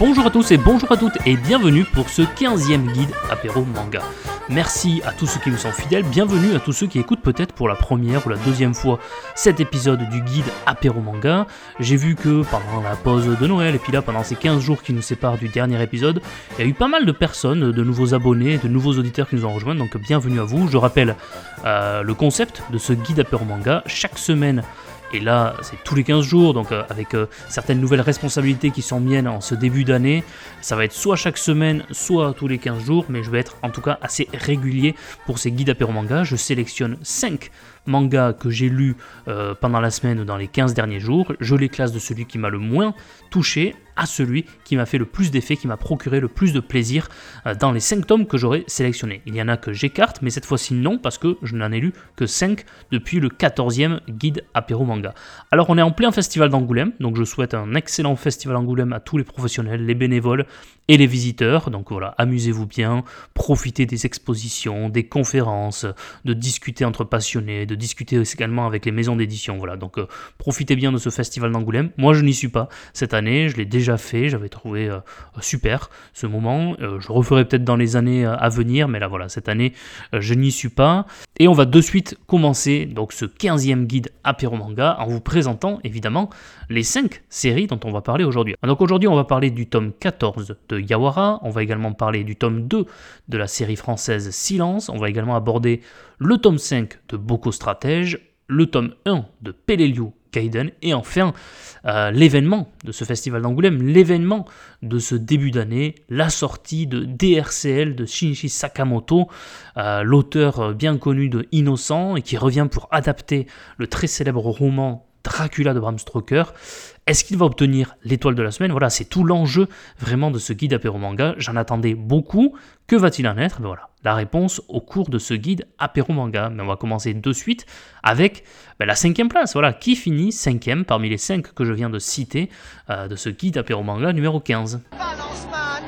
Bonjour à tous et bonjour à toutes et bienvenue pour ce 15e guide apéro manga. Merci à tous ceux qui vous sont fidèles, bienvenue à tous ceux qui écoutent peut-être pour la première ou la deuxième fois cet épisode du guide apéro manga. J'ai vu que pendant la pause de Noël et puis là pendant ces 15 jours qui nous séparent du dernier épisode, il y a eu pas mal de personnes, de nouveaux abonnés, de nouveaux auditeurs qui nous ont rejoints, donc bienvenue à vous. Je rappelle euh, le concept de ce guide apéro manga. Chaque semaine, et là, c'est tous les 15 jours, donc euh, avec euh, certaines nouvelles responsabilités qui sont miennes en ce début d'année. Ça va être soit chaque semaine, soit tous les 15 jours, mais je vais être en tout cas assez régulier pour ces guides apéro manga. Je sélectionne 5 mangas que j'ai lus euh, pendant la semaine ou dans les 15 derniers jours. Je les classe de celui qui m'a le moins touché à celui qui m'a fait le plus d'effet, qui m'a procuré le plus de plaisir euh, dans les 5 tomes que j'aurais sélectionnés. Il y en a que j'écarte, mais cette fois-ci non, parce que je n'en ai lu que 5 depuis le 14e guide apéro manga. Alors on est en plein festival d'Angoulême, donc je souhaite un excellent festival d'Angoulême à tous les professionnels, les bénévoles et les visiteurs. Donc voilà, amusez-vous bien, profitez des expositions, des conférences, de discuter entre passionnés, de discuter également avec les maisons d'édition. Voilà, donc euh, profitez bien de ce festival d'Angoulême. Moi je n'y suis pas cette année, je l'ai déjà fait, j'avais trouvé euh, super ce moment. Euh, je referai peut-être dans les années euh, à venir, mais là voilà, cette année je n'y suis pas. Et on va de suite commencer donc ce 15e guide apéro manga en vous présentant évidemment les 5 séries dont on va parler aujourd'hui. Donc aujourd'hui on va parler du tome 14 de Yawara, on va également parler du tome 2 de la série française Silence, on va également aborder le tome 5 de Boko Stratège, le tome 1 de Peleliu Kaiden, et enfin euh, l'événement de ce festival d'Angoulême, l'événement de ce début d'année, la sortie de DRCL de Shinichi Sakamoto, euh, l'auteur bien connu de Innocent, et qui revient pour adapter le très célèbre roman Dracula de Bram Stoker. Est-ce qu'il va obtenir l'étoile de la semaine? Voilà, c'est tout l'enjeu vraiment de ce guide apéro manga. J'en attendais beaucoup. Que va-t-il en être? Ben Voilà, la réponse au cours de ce guide apéro manga. Mais on va commencer de suite avec ben, la cinquième place. Voilà, qui finit cinquième parmi les cinq que je viens de citer euh, de ce guide apéro manga numéro 15 Balance man,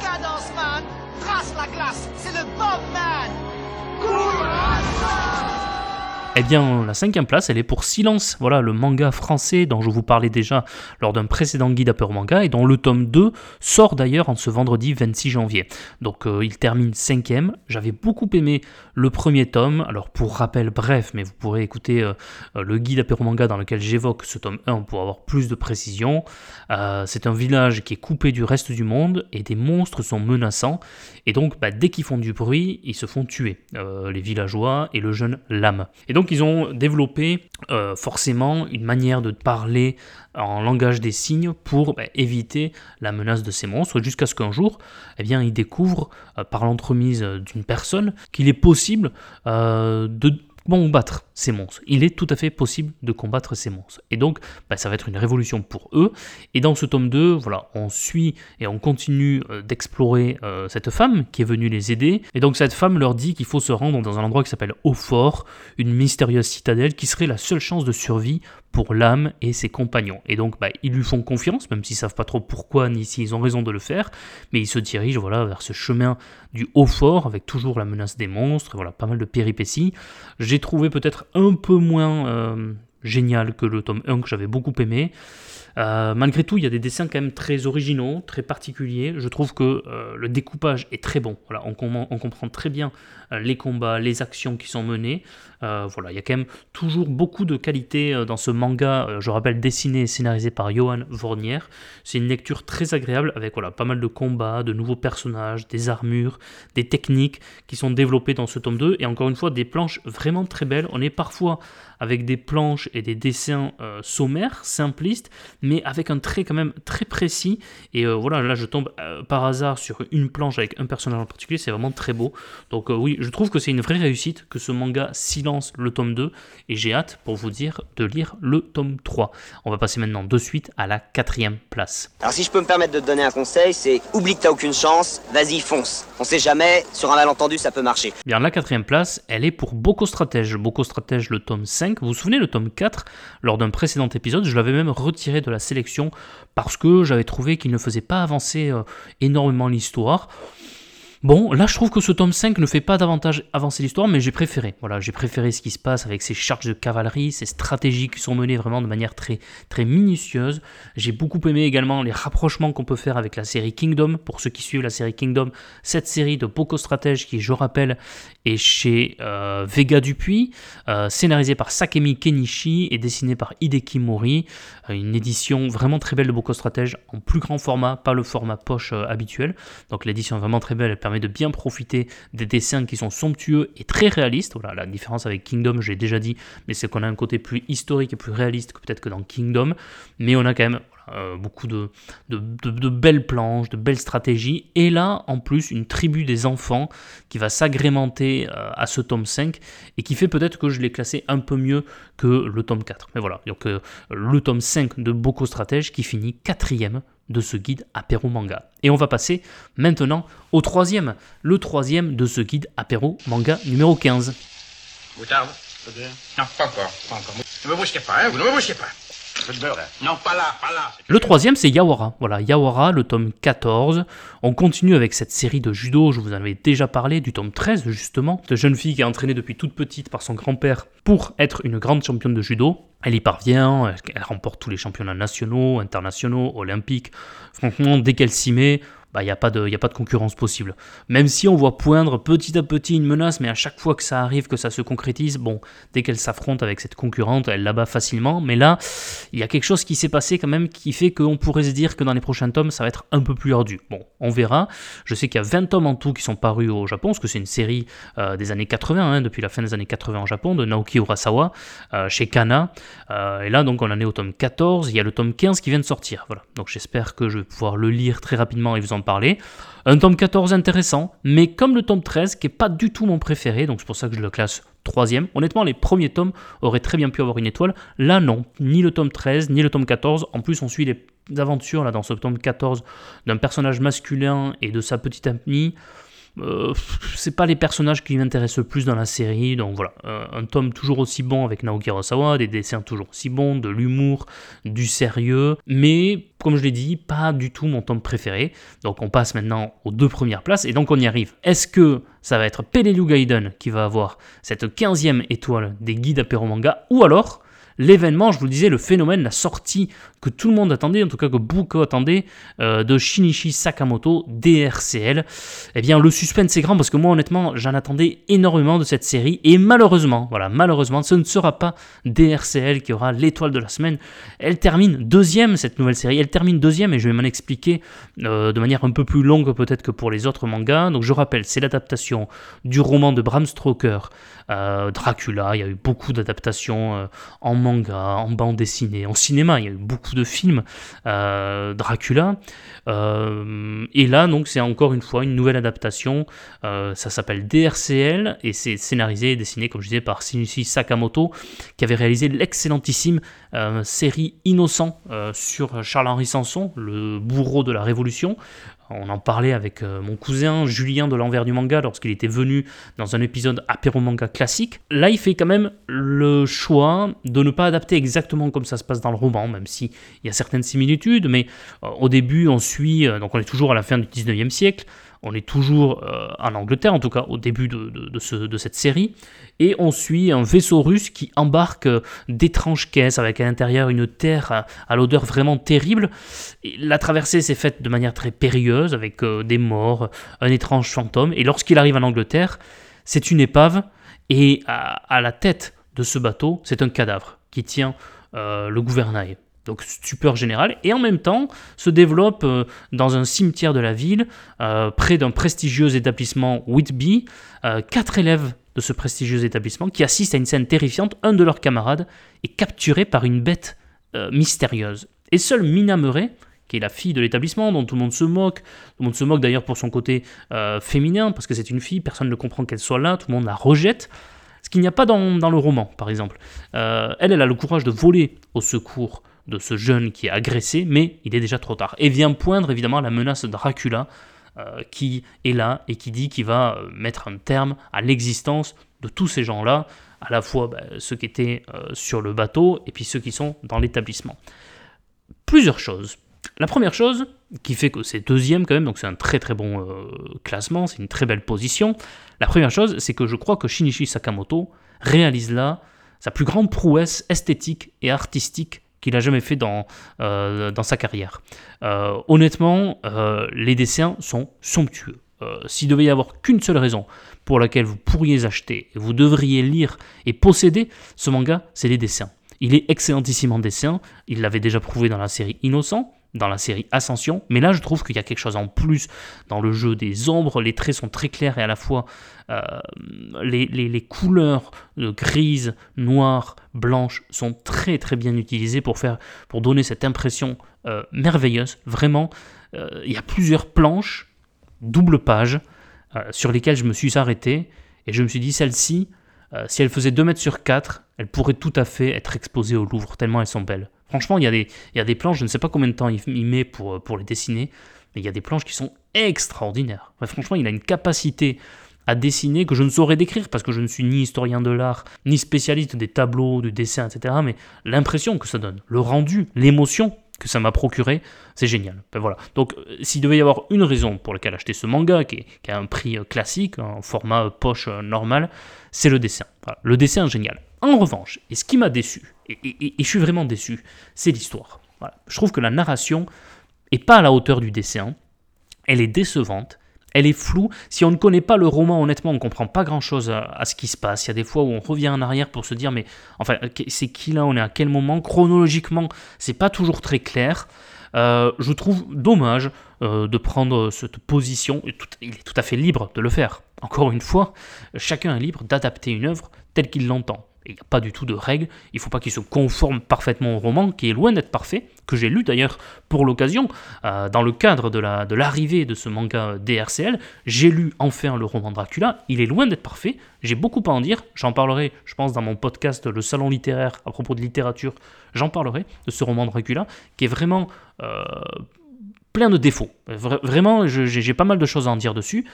cadence man, trace la classe, c'est le Bob man. Eh bien, la cinquième place, elle est pour Silence, voilà, le manga français dont je vous parlais déjà lors d'un précédent guide à peur manga, et dont le tome 2 sort d'ailleurs en ce vendredi 26 janvier. Donc euh, il termine cinquième. J'avais beaucoup aimé le premier tome, alors pour rappel bref, mais vous pourrez écouter euh, euh, le guide à peur manga dans lequel j'évoque ce tome 1 pour avoir plus de précision. c'est un village qui est coupé du reste du monde, et des monstres sont menaçants, et donc bah, dès qu'ils font du bruit, ils se font tuer, les villageois et le jeune Lame. Et donc ont développé euh, forcément une manière de parler en langage des signes pour bah, éviter la menace de ces monstres, jusqu'à ce qu'un jour, eh bien, ils découvrent, euh, par l'entremise d'une personne, qu'il est possible euh, de combattre ces monstres. Il est tout à fait possible de combattre ces monstres. Et donc, bah, ça va être une révolution pour eux. Et dans ce tome 2, voilà, on suit et on continue euh, d'explorer euh, cette femme qui est venue les aider. Et donc, cette femme leur dit qu'il faut se rendre dans un endroit qui s'appelle Haut-Fort, une mystérieuse citadelle qui serait la seule chance de survie pour l'âme et ses compagnons. Et donc, bah, ils lui font confiance, même s'ils savent pas trop pourquoi ni s'ils ont raison de le faire, mais ils se dirigent voilà, vers ce chemin du haut fort, avec toujours la menace des monstres, voilà, pas mal de péripéties. J'ai trouvé peut-être un peu moins euh, génial que le tome 1 que j'avais beaucoup aimé. Euh, malgré tout, il y a des dessins quand même très originaux, très particuliers. Je trouve que euh, le découpage est très bon. On comprend très bien euh, les combats, les actions qui sont menées. voilà, il y a quand même toujours beaucoup de qualité dans ce manga. je rappelle dessiné et scénarisé par Johan Vornier. C'est une lecture très agréable avec voilà pas mal de combats, de nouveaux personnages, des armures, des techniques qui sont développées dans ce tome 2 et encore une fois des planches vraiment très belles. On est parfois avec des planches et des dessins sommaires, simplistes, mais avec un trait quand même très précis. Et euh, voilà, là je tombe euh, par hasard sur une planche avec un personnage en particulier, c'est vraiment très beau. Donc euh, oui, je trouve que c'est une vraie réussite que ce manga silence le tome 2, et j'ai hâte pour vous dire de lire le tome 3. On va passer maintenant de suite à la quatrième place. Alors si je peux me permettre de te donner un conseil, c'est oublie que t'as aucune chance, vas-y fonce. On sait jamais, sur un malentendu ça peut marcher. Bien, la quatrième place, elle est pour Boko Stratège. Boko Stratège, le tome 5. Vous vous souvenez, le tome 4, lors d'un précédent épisode, je l'avais même retiré de la sélection parce que j'avais trouvé qu'il ne faisait pas avancer euh, énormément l'histoire. Bon, là je trouve que ce tome 5 ne fait pas davantage avancer l'histoire, mais j'ai préféré. Voilà, j'ai préféré ce qui se passe avec ces charges de cavalerie, ces stratégies qui sont menées vraiment de manière très, minutieuse. J'ai beaucoup aimé également les rapprochements qu'on peut faire avec la série Kingdom. Pour ceux qui suivent la série Kingdom, cette série de Poco Stratège qui, je rappelle, est chez euh, Vega Dupuis, euh, scénarisée par Sakemi Kenichi et dessinée par Hideki Mori. Euh, une édition vraiment très belle de Boko Stratège en plus grand format, pas le format poche habituel. Donc l'édition est vraiment très belle, de bien profiter des dessins qui sont somptueux et très réalistes. Voilà, la différence avec Kingdom, j'ai déjà dit, mais c'est qu'on a un côté plus historique et plus réaliste que peut-être que dans Kingdom, mais on a quand même euh, beaucoup de, de, belles planches, de belles stratégies, et là en plus une tribu des enfants qui va s'agrémenter euh, à ce tome 5 et qui fait peut-être que je l'ai classé un peu mieux que le tome 4. Mais voilà, donc euh, le tome 5 de Boko Stratège qui finit quatrième de ce guide apéro manga. Et on va passer maintenant au troisième, le troisième de ce guide apéro manga numéro 15. Vous Non, pas encore, pas encore. Ne me brusquez pas, hein, vous ne me brusquez pas. Le troisième, c'est Yawara. Voilà, Yawara, le tome 14. On continue avec cette série de judo, je vous en avais déjà parlé, du tome 13 justement. De jeune fille qui est entraînée depuis toute petite par son grand-père pour être une grande championne de judo. Elle y parvient, elle remporte tous les championnats nationaux, internationaux, olympiques. Franchement, dès qu'elle s'y met, bah, il n'y a, pas de, a pas de concurrence possible. Même si on voit poindre petit à petit une menace, mais à chaque fois que ça arrive, que ça se concrétise, bon, dès qu'elle s'affronte avec cette concurrente, elle la bat facilement. Mais là, il y a quelque chose qui s'est passé quand même qui fait qu'on pourrait se dire que dans les prochains tomes, ça va être un peu plus ardu. Bon, on verra. Je sais qu'il y a 20 tomes en tout qui sont parus au Japon, parce que c'est une série euh, des années 80, hein, depuis la fin des années 80 en Japon, de Naoki Urasawa, euh, chez Kana. Euh, et là, donc, on en est au tome 14. Il y a le tome 15 qui vient de sortir. Voilà. Donc, j'espère que je vais pouvoir le lire très rapidement et vous en parler. Un tome 14 intéressant, mais comme le tome 13, qui n'est pas du tout mon préféré, donc c'est pour ça que je le classe troisième. Honnêtement, les premiers tomes auraient très bien pu avoir une étoile. Là, non. Ni le tome 13, ni le tome 14. En plus, on suit les aventures là, dans ce tome 14 d'un personnage masculin et de sa petite amie. Euh, c'est pas les personnages qui m'intéressent le plus dans la série, donc voilà, euh, un tome toujours aussi bon avec Naoki Urasawa, des dessins toujours aussi bons, de l'humour, du sérieux, mais comme je l'ai dit, pas du tout mon tome préféré. Donc on passe maintenant aux deux premières places, et donc on y arrive. Est-ce que ça va être Pelelu Gaiden qui va avoir cette 15e étoile des guides apéro manga, ou alors l'événement, je vous le disais, le phénomène, la sortie que tout le monde attendait, en tout cas que beaucoup attendaient, euh, de Shinichi Sakamoto, DRCL. Eh bien, le suspense est grand parce que moi, honnêtement, j'en attendais énormément de cette série. Et malheureusement, voilà, malheureusement, ce ne sera pas DRCL qui aura l'étoile de la semaine. Elle termine deuxième, cette nouvelle série. Elle termine deuxième et je vais m'en expliquer euh, de manière un peu plus longue peut-être que pour les autres mangas. Donc, je rappelle, c'est l'adaptation du roman de Bram Stoker, euh, Dracula. Il y a eu beaucoup d'adaptations en manga, en bande dessinée, en cinéma. Il y a eu beaucoup de films euh, Dracula. Euh, et là, donc, c'est encore une fois une nouvelle adaptation. Euh, ça s'appelle DRCL et c'est scénarisé et dessiné, comme je disais, par Shinichi Sakamoto, qui avait réalisé l'excellentissime série Innocent sur Charles-Henri Sanson, le bourreau de la Révolution, on en parlait avec euh, mon cousin Julien de l'envers du manga lorsqu'il était venu dans un épisode apéro manga classique. Là, il fait quand même le choix de ne pas adapter exactement comme ça se passe dans le roman, même s'il y a certaines similitudes, mais euh, au début, on suit, euh, donc on est toujours à la fin du 19e siècle, on est toujours euh, en Angleterre, en tout cas au début de, cette série, et on suit un vaisseau russe qui embarque euh, d'étranges caisses avec à l'intérieur une terre à, l'odeur vraiment terrible. la traversée s'est faite de manière très périlleuse, avec euh, des morts, un étrange fantôme, et lorsqu'il arrive en Angleterre, c'est une épave, et à, la tête de ce bateau, c'est un cadavre qui tient le gouvernail donc stupeur générale, et en même temps se développe euh, dans un cimetière de la ville, euh, près d'un prestigieux établissement Whitby, euh, quatre élèves de ce prestigieux établissement qui assistent à une scène terrifiante, un de leurs camarades est capturé par une bête mystérieuse. Et seule Mina Murray, qui est la fille de l'établissement, dont tout le monde se moque, tout le monde se moque d'ailleurs pour son côté féminin, parce que c'est une fille, personne ne comprend qu'elle soit là, tout le monde la rejette, ce qu'il n'y a pas dans, dans, le roman, par exemple. elle, elle a le courage de voler au secours de ce jeune qui est agressé, mais il est déjà trop tard. Et vient poindre évidemment la menace de Dracula, euh, qui est là et qui dit qu'il va euh, mettre un terme à l'existence de tous ces gens-là, à la fois bah, ceux qui étaient euh, sur le bateau et puis ceux qui sont dans l'établissement. Plusieurs choses. La première chose qui fait que c'est deuxième quand même, donc c'est un très très bon classement, c'est une très belle position. La première chose, c'est que je crois que Shinichi Sakamoto réalise là sa plus grande prouesse esthétique et artistique qu'il a jamais fait dans, euh, dans sa carrière. Euh, honnêtement, euh, les dessins sont somptueux. S'il devait y avoir qu'une seule raison pour laquelle vous pourriez acheter, vous devriez lire et posséder ce manga, c'est les dessins. Il est excellentissime en dessin, il l'avait déjà prouvé dans la série Innocent, dans la série Ascension, mais là je trouve qu'il y a quelque chose en plus dans le jeu des ombres, les traits sont très clairs et à la fois euh, les, couleurs grises, noires, blanches sont très très bien utilisées pour, faire, pour donner cette impression euh, merveilleuse. Vraiment, euh, il y a plusieurs planches, double page, sur lesquelles je me suis arrêté et je me suis dit celle-ci, si elle faisait 2 mètres sur 4, elle pourrait tout à fait être exposée au Louvre, tellement elles sont belles. Franchement, il y, a des, il y a des planches, je ne sais pas combien de temps il, met pour, pour les dessiner, mais il y a des planches qui sont extraordinaires. franchement, il a une capacité à dessiner que je ne saurais décrire parce que je ne suis ni historien de l'art, ni spécialiste des tableaux, du dessin, etc. Mais l'impression que ça donne, le rendu, l'émotion que ça m'a procuré, c'est génial. Ben voilà. Donc, euh, s'il devait y avoir une raison pour laquelle acheter ce manga, qui, a un prix euh, classique, en format euh, poche normal, c'est le dessin. Le dessin génial. En revanche, et ce qui m'a déçu, et, je suis vraiment déçu, c'est l'histoire. Je trouve que la narration est pas à la hauteur du dessin, elle est décevante, elle est floue. Si on ne connaît pas le roman, honnêtement, on ne comprend pas grand-chose à, ce qui se passe. Il y a des fois où on revient en arrière pour se dire, mais enfin, c'est qui là? On est à quel moment? Chronologiquement, c'est pas toujours très clair. Euh, je trouve dommage euh, de prendre cette position. il est tout à fait libre de le faire. Encore une fois, chacun est libre d'adapter une œuvre telle qu'il l'entend il n'y a pas du tout de règles, il ne faut pas qu'il se conforme parfaitement au roman, qui est loin d'être parfait, que j'ai lu d'ailleurs pour l'occasion, euh, dans le cadre de, la, de l'arrivée de ce manga DRCL, j'ai lu enfin le roman Dracula, il est loin d'être parfait, j'ai beaucoup à en dire, j'en parlerai je pense dans mon podcast Le Salon littéraire à propos de littérature, j'en parlerai de ce roman Dracula, qui est vraiment... Euh, plein de défauts. Vraiment, j'ai pas mal de choses à en dire dessus.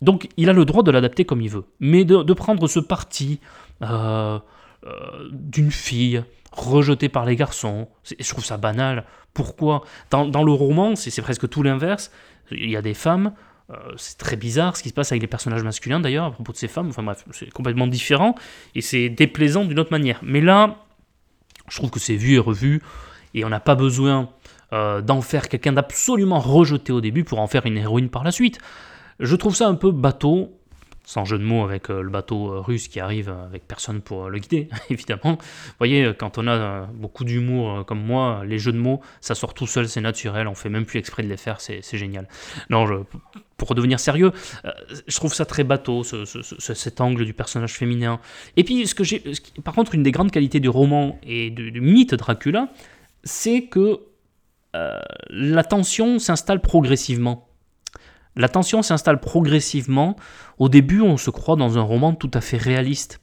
Donc il a le droit de l'adapter comme il veut. Mais de prendre ce parti euh, euh, d'une fille rejetée par les garçons. Je trouve ça banal. Pourquoi? Dans, le roman, c'est presque tout l'inverse. Il y a des femmes, euh, c'est très bizarre ce qui se passe avec les personnages masculins d'ailleurs à propos de ces femmes. Enfin bref, c'est complètement différent et c'est déplaisant d'une autre manière. Mais là, je trouve que c'est vu et revu et on n'a pas besoin d'en faire quelqu'un d'absolument rejeté au début pour en faire une héroïne par la suite. Je trouve ça un peu bateau sans jeu de mots avec euh, le bateau euh, russe qui arrive avec personne pour euh, le guider, évidemment. Vous voyez, quand on a beaucoup d'humour comme moi, les jeux de mots, ça sort tout seul, c'est naturel, on fait même plus exprès de les faire, c'est génial. Non, pour redevenir sérieux, je trouve ça très bateau, cet angle du personnage féminin. Et puis, ce que j'ai, par contre, une des grandes qualités du roman et du mythe Dracula, c'est que la tension s'installe progressivement. La tension s'installe progressivement. Au début, on se croit dans un roman tout à fait réaliste.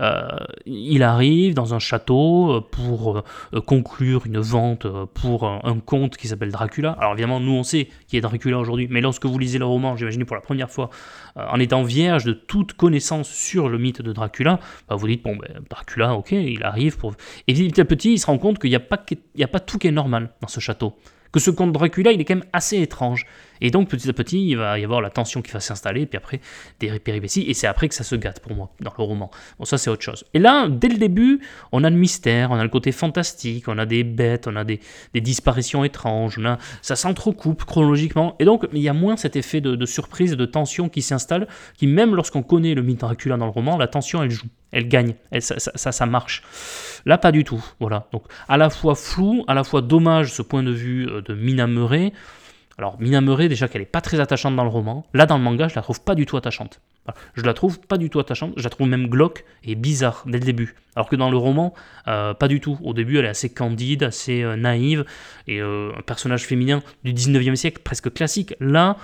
Euh, il arrive dans un château euh, pour euh, conclure une vente pour un, conte qui s'appelle Dracula. Alors évidemment, nous on sait qui est Dracula aujourd'hui, mais lorsque vous lisez le roman, j'imagine pour la première fois, en étant vierge de toute connaissance sur le mythe de Dracula, bah, vous dites bon ben, Dracula, ok, il arrive pour. Et petit à petit, il se rend compte qu'il n'y a, a pas tout qui est normal dans ce château que ce conte Dracula, il est quand même assez étrange. Et donc petit à petit, il va y avoir la tension qui va s'installer, puis après des péripéties, et c'est après que ça se gâte pour moi dans le roman. Bon, ça c'est autre chose. Et là, dès le début, on a le mystère, on a le côté fantastique, on a des bêtes, on a des, disparitions étranges, on a, ça s'entrecoupe chronologiquement, et donc il y a moins cet effet de, surprise, de tension qui s'installe, qui même lorsqu'on connaît le mythe Dracula dans le roman, la tension elle joue elle gagne, ça, ça, ça, marche. Là, pas du tout. Voilà. Donc, à la fois flou, à la fois dommage ce point de vue euh, de Mina Murray. Alors, Mina Murray, déjà qu'elle est pas très attachante dans le roman. Là, dans le manga, je la trouve pas du tout attachante. Je la trouve pas du tout attachante. Je la trouve même glauque et bizarre dès le début. Alors que dans le roman, euh, pas du tout. Au début, elle est assez candide, assez euh, naïve et un personnage féminin du 19e siècle presque classique. Là,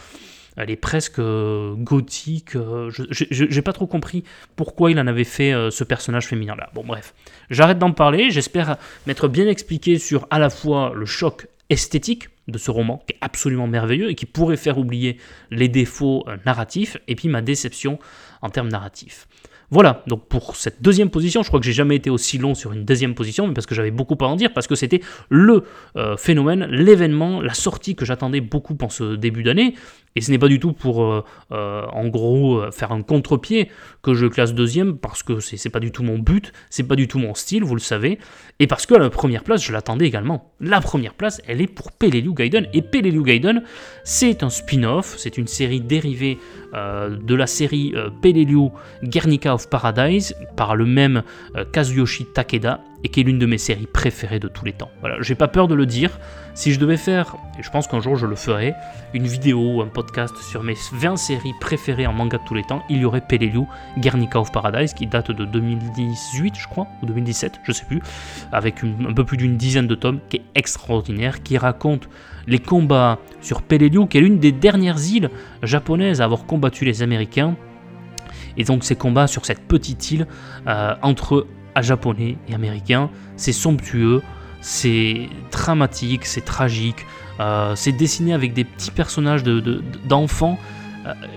elle est presque euh, gothique. Euh, je n'ai pas trop compris pourquoi il en avait fait euh, ce personnage féminin là. Bon bref, j'arrête d'en parler. J'espère m'être bien expliqué sur à la fois le choc esthétique de ce roman qui est absolument merveilleux et qui pourrait faire oublier les défauts narratifs et puis ma déception en termes narratifs. Voilà, donc pour cette deuxième position, je crois que j'ai jamais été aussi long sur une deuxième position, mais parce que j'avais beaucoup à en dire, parce que c'était le euh, phénomène, l'événement, la sortie que j'attendais beaucoup en ce début d'année, et ce n'est pas du tout pour, euh, euh, en gros, faire un contre-pied que je classe deuxième, parce que c'est pas du tout mon but, c'est pas du tout mon style, vous le savez, et parce que la première place, je l'attendais également. La première place, elle est pour Peleliu Gaiden, et Peleliu Gaiden, c'est un spin-off, c'est une série dérivée de la série Peleliu Guernica of Paradise par le même euh, Kazuyoshi Takeda et qui est l'une de mes séries préférées de tous les temps. Voilà, j'ai pas peur de le dire. Si je devais faire, et je pense qu'un jour je le ferai, une vidéo ou un podcast sur mes 20 séries préférées en manga de tous les temps, il y aurait Peleliu Guernica of Paradise qui date de 2018, je crois, ou 2017, je sais plus, avec un peu plus d'une dizaine de tomes, qui est extraordinaire, qui raconte les combats sur Peleliu, qui est l'une des dernières îles japonaises à avoir combattu les Américains. Et donc ces combats sur cette petite île euh, entre japonais et américains, c'est somptueux, c'est dramatique, c'est tragique, euh, c'est dessiné avec des petits personnages d'enfants, de,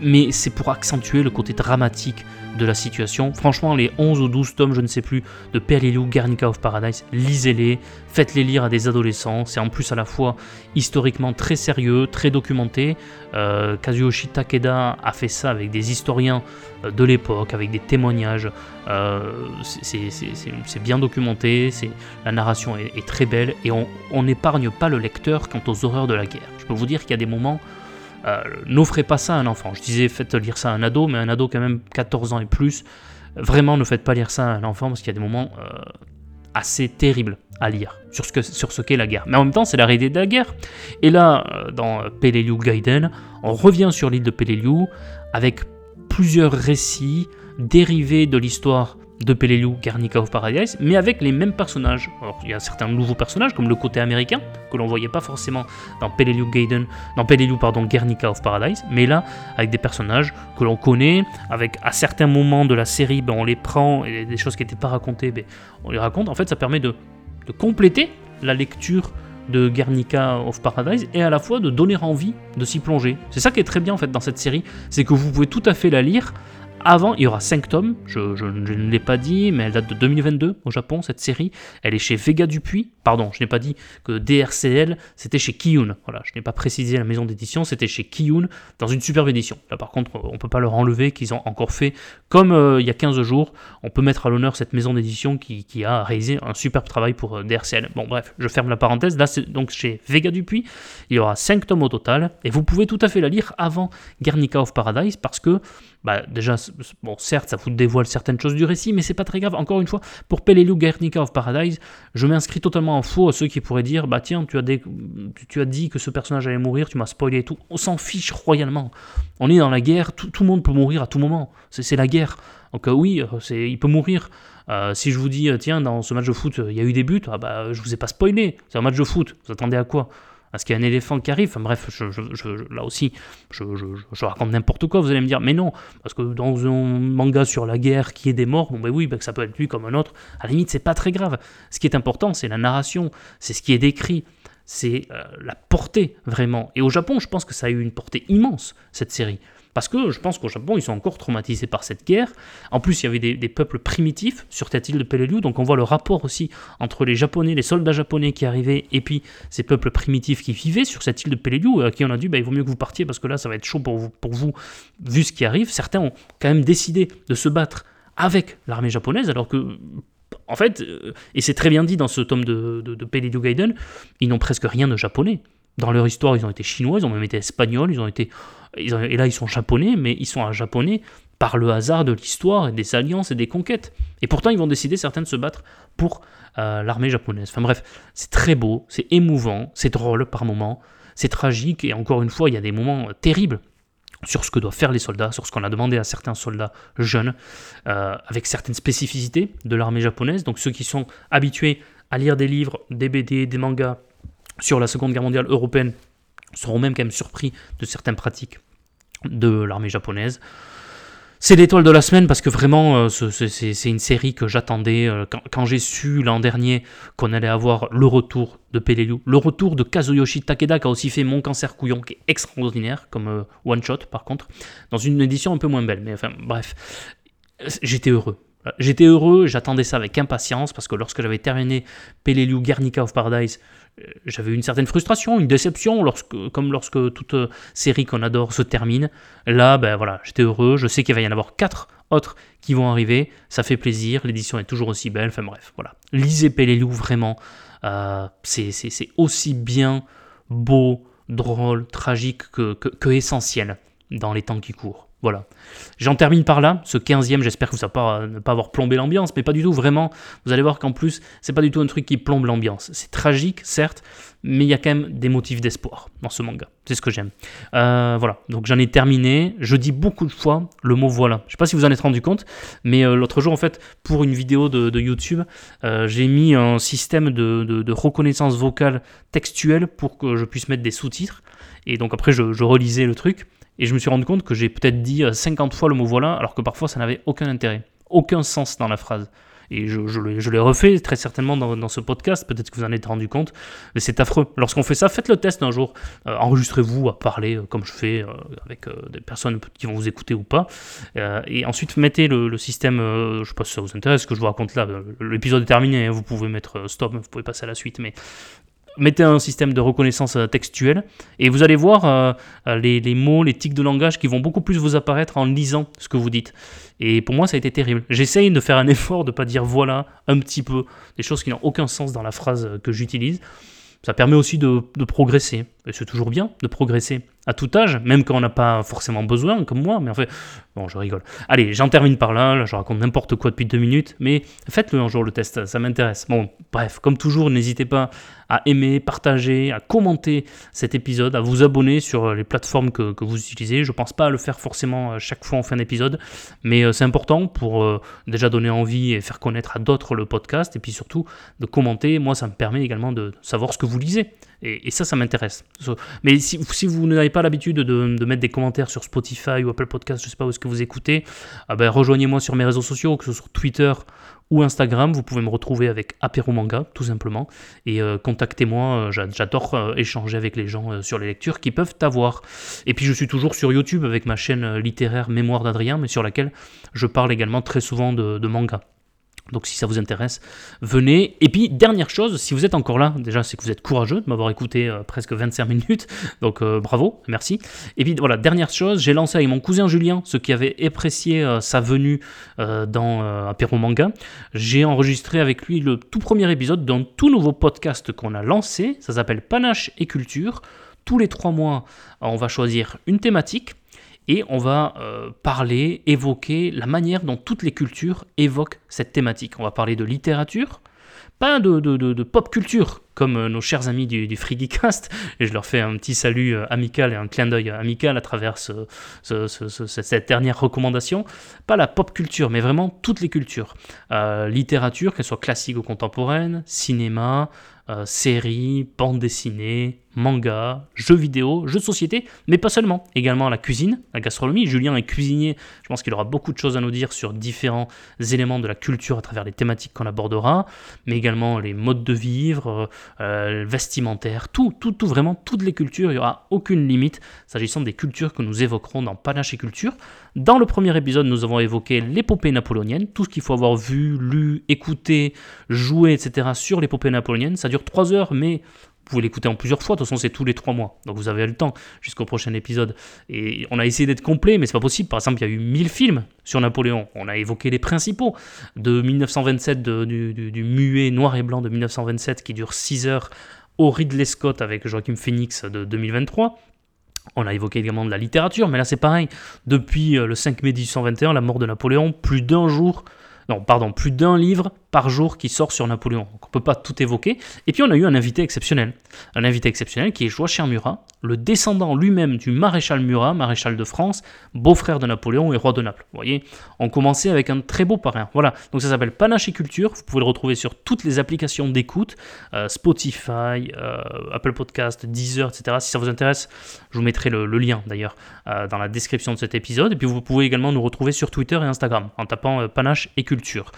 mais c'est pour accentuer le côté dramatique de la situation. Franchement, les 11 ou 12 tomes, je ne sais plus, de Perlilou, Guernica of Paradise, lisez-les, faites-les lire à des adolescents. C'est en plus à la fois historiquement très sérieux, très documenté. Euh, Kazuyoshi Takeda a fait ça avec des historiens euh, de l'époque, avec des témoignages. Euh, c'est bien documenté, la narration est, très belle et on n'épargne pas le lecteur quant aux horreurs de la guerre. Je peux vous dire qu'il y a des moments euh, n'offrez pas ça à un enfant. Je disais faites lire ça à un ado, mais un ado quand même 14 ans et plus, vraiment ne faites pas lire ça à un enfant parce qu'il y a des moments euh, assez terribles à lire sur ce, que, sur ce qu'est la guerre. Mais en même temps, c'est la réalité de la guerre. Et là, euh, dans Peleliu Gaiden, on revient sur l'île de Peleliu avec plusieurs récits dérivés de l'histoire de Peleliu, Guernica of Paradise, mais avec les mêmes personnages. Alors, il y a certains nouveaux personnages, comme le côté américain, que l'on voyait pas forcément dans Peleliu Gaiden, dans Peleliu, pardon, Guernica of Paradise, mais là, avec des personnages que l'on connaît, avec à certains moments de la série, ben, on les prend, et des choses qui n'étaient pas racontées, ben, on les raconte. En fait, ça permet de, de compléter la lecture de Guernica of Paradise et à la fois de donner envie de s'y plonger. C'est ça qui est très bien en fait dans cette série, c'est que vous pouvez tout à fait la lire avant, il y aura 5 tomes, je, ne l'ai pas dit, mais elle date de 2022 au Japon, cette série. Elle est chez Vega Dupuis. Pardon, je n'ai pas dit que DRCL, c'était chez Kiyun. Voilà, je n'ai pas précisé la maison d'édition, c'était chez Kiyun, dans une superbe édition. Là, par contre, on ne peut pas leur enlever qu'ils ont encore fait, comme euh, il y a 15 jours, on peut mettre à l'honneur cette maison d'édition qui, a réalisé un superbe travail pour euh, DRCL. Bon, bref, je ferme la parenthèse. Là, c'est donc chez Vega Dupuis. Il y aura 5 tomes au total, et vous pouvez tout à fait la lire avant Guernica of Paradise, parce que, bah, déjà, bon, certes, ça vous dévoile certaines choses du récit, mais c'est pas très grave. Encore une fois, pour Peleliu Guernica of Paradise, je m'inscris totalement en faux à ceux qui pourraient dire Bah tiens, tu as, tu as dit que ce personnage allait mourir, tu m'as spoilé et tout. On s'en fiche royalement. On est dans la guerre, tout, le monde peut mourir à tout moment. C'est la guerre. Donc euh, oui, euh, il peut mourir. Euh, si je vous dis, tiens, dans ce match de foot, il y a eu des buts, ah bah, je vous ai pas spoilé. C'est un match de foot. Vous attendez à quoi? Est-ce qu'il y a un éléphant qui arrive enfin, Bref, là aussi, je, raconte n'importe quoi, vous allez me dire, mais non, parce que dans un manga sur la guerre qui est des morts, bon ben oui, ben ça peut être lui comme un autre, à la limite, c'est pas très grave. Ce qui est important, c'est la narration, c'est ce qui est décrit, c'est euh, la portée, vraiment. Et au Japon, je pense que ça a eu une portée immense, cette série. Parce que je pense qu'au Japon, ils sont encore traumatisés par cette guerre. En plus, il y avait des, peuples primitifs sur cette île de Peleliu, donc on voit le rapport aussi entre les Japonais, les soldats japonais qui arrivaient, et puis ces peuples primitifs qui vivaient sur cette île de Peleliu, à qui on a dit, bah, il vaut mieux que vous partiez parce que là, ça va être chaud pour vous, vu ce qui arrive. Certains ont quand même décidé de se battre avec l'armée japonaise, alors que en fait, euh, et c'est très bien dit dans ce tome de, de, de Peleliu Gaiden, ils n'ont presque rien de japonais. Dans leur histoire, ils ont été chinois, ils ont même été espagnols, ils ont été. et là, ils sont japonais, mais ils sont japonais par le hasard de l'histoire et des alliances et des conquêtes. Et pourtant, ils vont décider, certains, de se battre pour euh, l'armée japonaise. Enfin bref, c'est très beau, c'est émouvant, c'est drôle par moments, c'est tragique, et encore une fois, il y a des moments terribles sur ce que doivent faire les soldats, sur ce qu'on a demandé à certains soldats jeunes, euh, avec certaines spécificités de l'armée japonaise. Donc ceux qui sont habitués à lire des livres, des BD, des mangas, sur la Seconde Guerre mondiale européenne seront même quand même surpris de certaines pratiques de l'armée japonaise. C'est l'étoile de la semaine parce que vraiment, euh, c'est une série que j'attendais euh, quand, j'ai su l'an dernier qu'on allait avoir le retour de Peleliu, le retour de Kazuyoshi Takeda qui a aussi fait Mon cancer couillon, qui est extraordinaire comme euh, one shot par contre, dans une édition un peu moins belle, mais enfin bref. j'étais heureux. J'étais heureux, j'attendais ça avec impatience parce que lorsque j'avais terminé Peleliu Guernica of Paradise, euh, j'avais une certaine frustration, une déception, comme lorsque toute euh, série qu'on adore se termine. Là, ben voilà, j'étais heureux, je sais qu'il va y en avoir quatre autres qui vont arriver, ça fait plaisir, l'édition est toujours aussi belle, enfin bref, voilà. Lisez Peleliu, vraiment, euh, c'est aussi bien beau, drôle, tragique que, que essentiel dans les temps qui courent. Voilà. J'en termine par là. Ce 15e, j'espère que ça va pas, ne pas avoir plombé l'ambiance, mais pas du tout, vraiment. Vous allez voir qu'en plus, c'est pas du tout un truc qui plombe l'ambiance. C'est tragique, certes, mais il y a quand même des motifs d'espoir dans ce manga. C'est ce que j'aime. Euh, voilà. Donc j'en ai terminé. Je dis beaucoup de fois le mot voilà. Je sais pas si vous en êtes rendu compte, mais euh, l'autre jour, en fait, pour une vidéo de, YouTube, euh, j'ai mis un système de, reconnaissance vocale textuelle pour que je puisse mettre des sous-titres. Et donc après, je, je relisais le truc. Et je me suis rendu compte que j'ai peut-être dit 50 euh, fois le mot voilà, alors que parfois ça n'avait aucun intérêt, aucun sens dans la phrase. Et je, l'ai refait très certainement dans, ce podcast, peut-être que vous en êtes rendu compte, mais c'est affreux. Lorsqu'on fait ça, faites le test un jour, euh, enregistrez-vous à parler euh, comme je fais avec des personnes qui vont vous écouter ou pas, et ensuite mettez le, système, je ne sais pas si ça vous intéresse ce que je vous raconte là, l'épisode est terminé, hein, vous pouvez mettre stop, vous pouvez passer à la suite, mais mettez un système de reconnaissance euh, textuelle et vous allez voir euh, euh, les, mots, les tics de langage qui vont beaucoup plus vous apparaître en lisant ce que vous dites. Et pour moi, ça a été terrible. J'essaye de faire un effort de ne pas dire voilà un petit peu, des choses qui n'ont aucun sens dans la phrase que j'utilise. Ça permet aussi de, de progresser. Et c'est toujours bien de progresser à tout âge, même quand on n'a pas forcément besoin, comme moi, mais en fait, bon, je rigole. Allez, j'en termine par là, là je raconte n'importe quoi depuis deux minutes, mais faites-le un jour le test, ça m'intéresse. Bon, bref, comme toujours, n'hésitez pas à aimer, partager, à commenter cet épisode, à vous abonner sur les plateformes que, que vous utilisez. Je pense pas à le faire forcément chaque fois en fin d'épisode, mais euh, c'est important pour euh, déjà donner envie et faire connaître à d'autres le podcast, et puis surtout de commenter. Moi, ça me permet également de savoir ce que vous lisez. Et, ça, ça m'intéresse. Mais si, vous n'avez pas l'habitude de, mettre des commentaires sur Spotify ou Apple Podcast, je ne sais pas où est-ce que vous écoutez, ah ben, rejoignez-moi sur mes réseaux sociaux, que ce soit Twitter ou Instagram. Vous pouvez me retrouver avec Apéro Manga, tout simplement. Et euh, contactez-moi, euh, j'adore euh, échanger avec les gens sur les lectures qui peuvent avoir. Et puis je suis toujours sur YouTube avec ma chaîne littéraire Mémoire d'Adrien, mais sur laquelle je parle également très souvent de manga. Donc si ça vous intéresse, venez. Et puis dernière chose, si vous êtes encore là, déjà c'est que vous êtes courageux de m'avoir écouté euh, presque 25 minutes, donc euh, bravo, merci. Et puis voilà, dernière chose, j'ai lancé avec mon cousin Julien, ceux qui avaient apprécié euh, sa venue dans Apéro Manga, j'ai enregistré avec lui le tout premier épisode d'un tout nouveau podcast qu'on a lancé, ça s'appelle Panache et Culture. Tous les trois mois, on va choisir une thématique et on va euh, parler, évoquer la manière dont toutes les cultures évoquent cette thématique. On va parler de littérature, pas de, pop culture, comme euh, nos chers amis du, du et je leur fais un petit salut euh, amical et un clin d'œil amical à travers cette dernière recommandation. Pas la pop culture, mais vraiment toutes les cultures. littérature, qu'elle soit classique ou contemporaine, cinéma, séries, bande dessinée, manga, jeux vidéo, jeux de société, mais pas seulement, également la cuisine, la gastronomie. Julien est cuisinier, je pense qu'il aura beaucoup de choses à nous dire sur différents éléments de la culture à travers les thématiques qu'on abordera, mais également les modes de vivre, euh, vestimentaire, tout, tout, tout, vraiment, toutes les cultures, il n'y aura aucune limite s'agissant des cultures que nous évoquerons dans Panache et Culture. Dans le premier épisode, nous avons évoqué l'épopée napoléonienne, tout ce qu'il faut avoir vu, lu, écouté, joué, etc. sur l'épopée napoléonienne. Ça dure 3 heures, mais pouvez l'écouter en plusieurs fois, de toute façon c'est tous les trois mois, donc vous avez le temps jusqu'au prochain épisode. Et on a essayé d'être complet, mais c'est pas possible. Par exemple, il y a eu 1000 films sur Napoléon. On a évoqué les principaux de 1927, du, muet noir et blanc de 1927 qui dure 6 heures au Ridley Scott avec Joachim Phoenix de 2023. On a évoqué également de la littérature, mais là c'est pareil. Depuis euh, le 5 mai 1821, la mort de Napoléon, plus d'un jour non, pardon, plus d'un livre par jour qui sort sur Napoléon. Donc on ne peut pas tout évoquer. Et puis on a eu un invité exceptionnel. Un invité exceptionnel qui est Joachim Murat, le descendant lui-même du maréchal Murat, maréchal de France, beau-frère de Napoléon et roi de Naples. Vous voyez, on commençait avec un très beau parrain. Voilà, donc ça s'appelle Panache et Culture. Vous pouvez le retrouver sur toutes les applications d'écoute, euh, Spotify, euh, Apple Podcast, Deezer, etc. Si ça vous intéresse, je vous mettrai le, lien d'ailleurs euh, dans la description de cet épisode. Et puis vous pouvez également nous retrouver sur Twitter et Instagram en tapant Panache et Culture.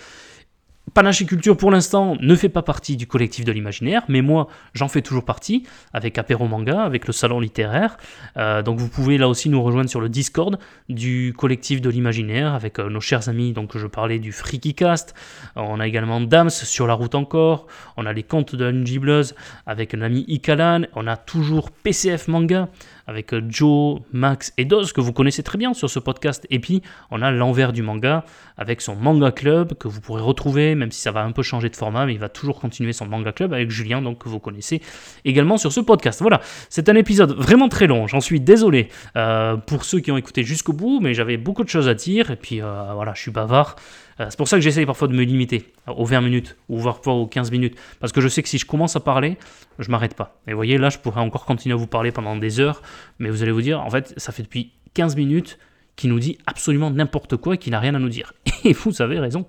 Panache Culture, pour l'instant, ne fait pas partie du collectif de l'imaginaire, mais moi, j'en fais toujours partie, avec Apéro Manga, avec le salon littéraire. Euh, donc vous pouvez là aussi nous rejoindre sur le Discord du collectif de l'imaginaire, avec euh, nos chers amis, donc je parlais du Freaky Cast. on a également Dams sur la route encore. On a les contes de la Blues avec l'ami Ikalan. On a toujours PCF Manga avec euh, Joe, Max et Doz, que vous connaissez très bien sur ce podcast. Et puis, on a l'envers du manga, avec son manga club, que vous pourrez retrouver, même si ça va un peu changer de format, mais il va toujours continuer son manga club avec Julien, donc que vous connaissez également sur ce podcast. Voilà, c'est un épisode vraiment très long, j'en suis désolé euh, pour ceux qui ont écouté jusqu'au bout, mais j'avais beaucoup de choses à dire, et puis euh, voilà, je suis bavard. Euh, c'est pour ça que j'essaye parfois de me limiter aux 20 minutes ou voire aux 15 minutes. Parce que je sais que si je commence à parler, je m'arrête pas. Et vous voyez, là, je pourrais encore continuer à vous parler pendant des heures. Mais vous allez vous dire, en fait, ça fait depuis 15 minutes qu'il nous dit absolument n'importe quoi et qu'il n'a rien à nous dire. Et vous avez raison.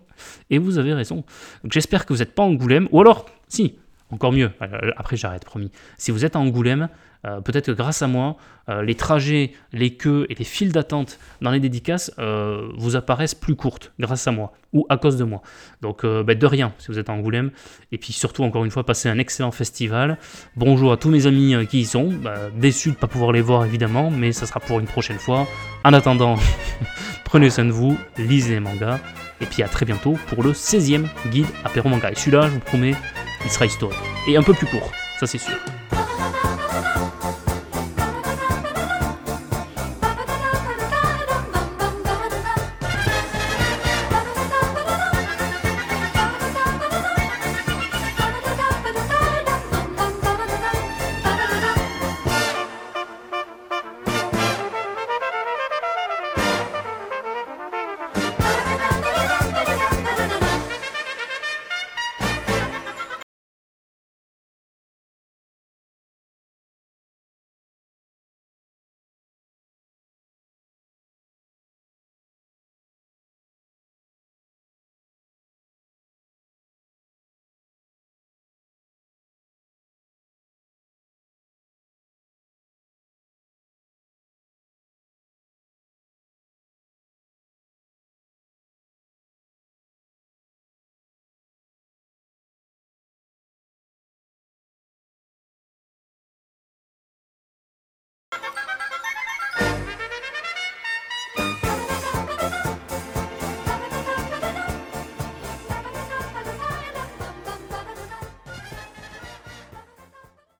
Et vous avez raison. Donc j'espère que vous n'êtes pas Angoulême. Ou alors, si, encore mieux. Euh, après, j'arrête, promis. Si vous êtes à Angoulême, euh, peut-être que grâce à moi, euh, les trajets, les queues et les files d'attente dans les dédicaces euh, vous apparaissent plus courtes grâce à moi ou à cause de moi. Donc ben, de rien si vous êtes à Angoulême. Et puis surtout, encore une fois, passez un excellent festival. Bonjour à tous mes amis qui y sont. Bah, déçus de ne pas pouvoir les voir évidemment, mais ça sera pour une prochaine fois. En attendant, prenez soin de vous, lisez les mangas. Et puis à très bientôt pour le 16e guide apéro manga. Et celui-là, je vous promets, il sera historique. Et un peu plus court, ça c'est sûr. Thank you.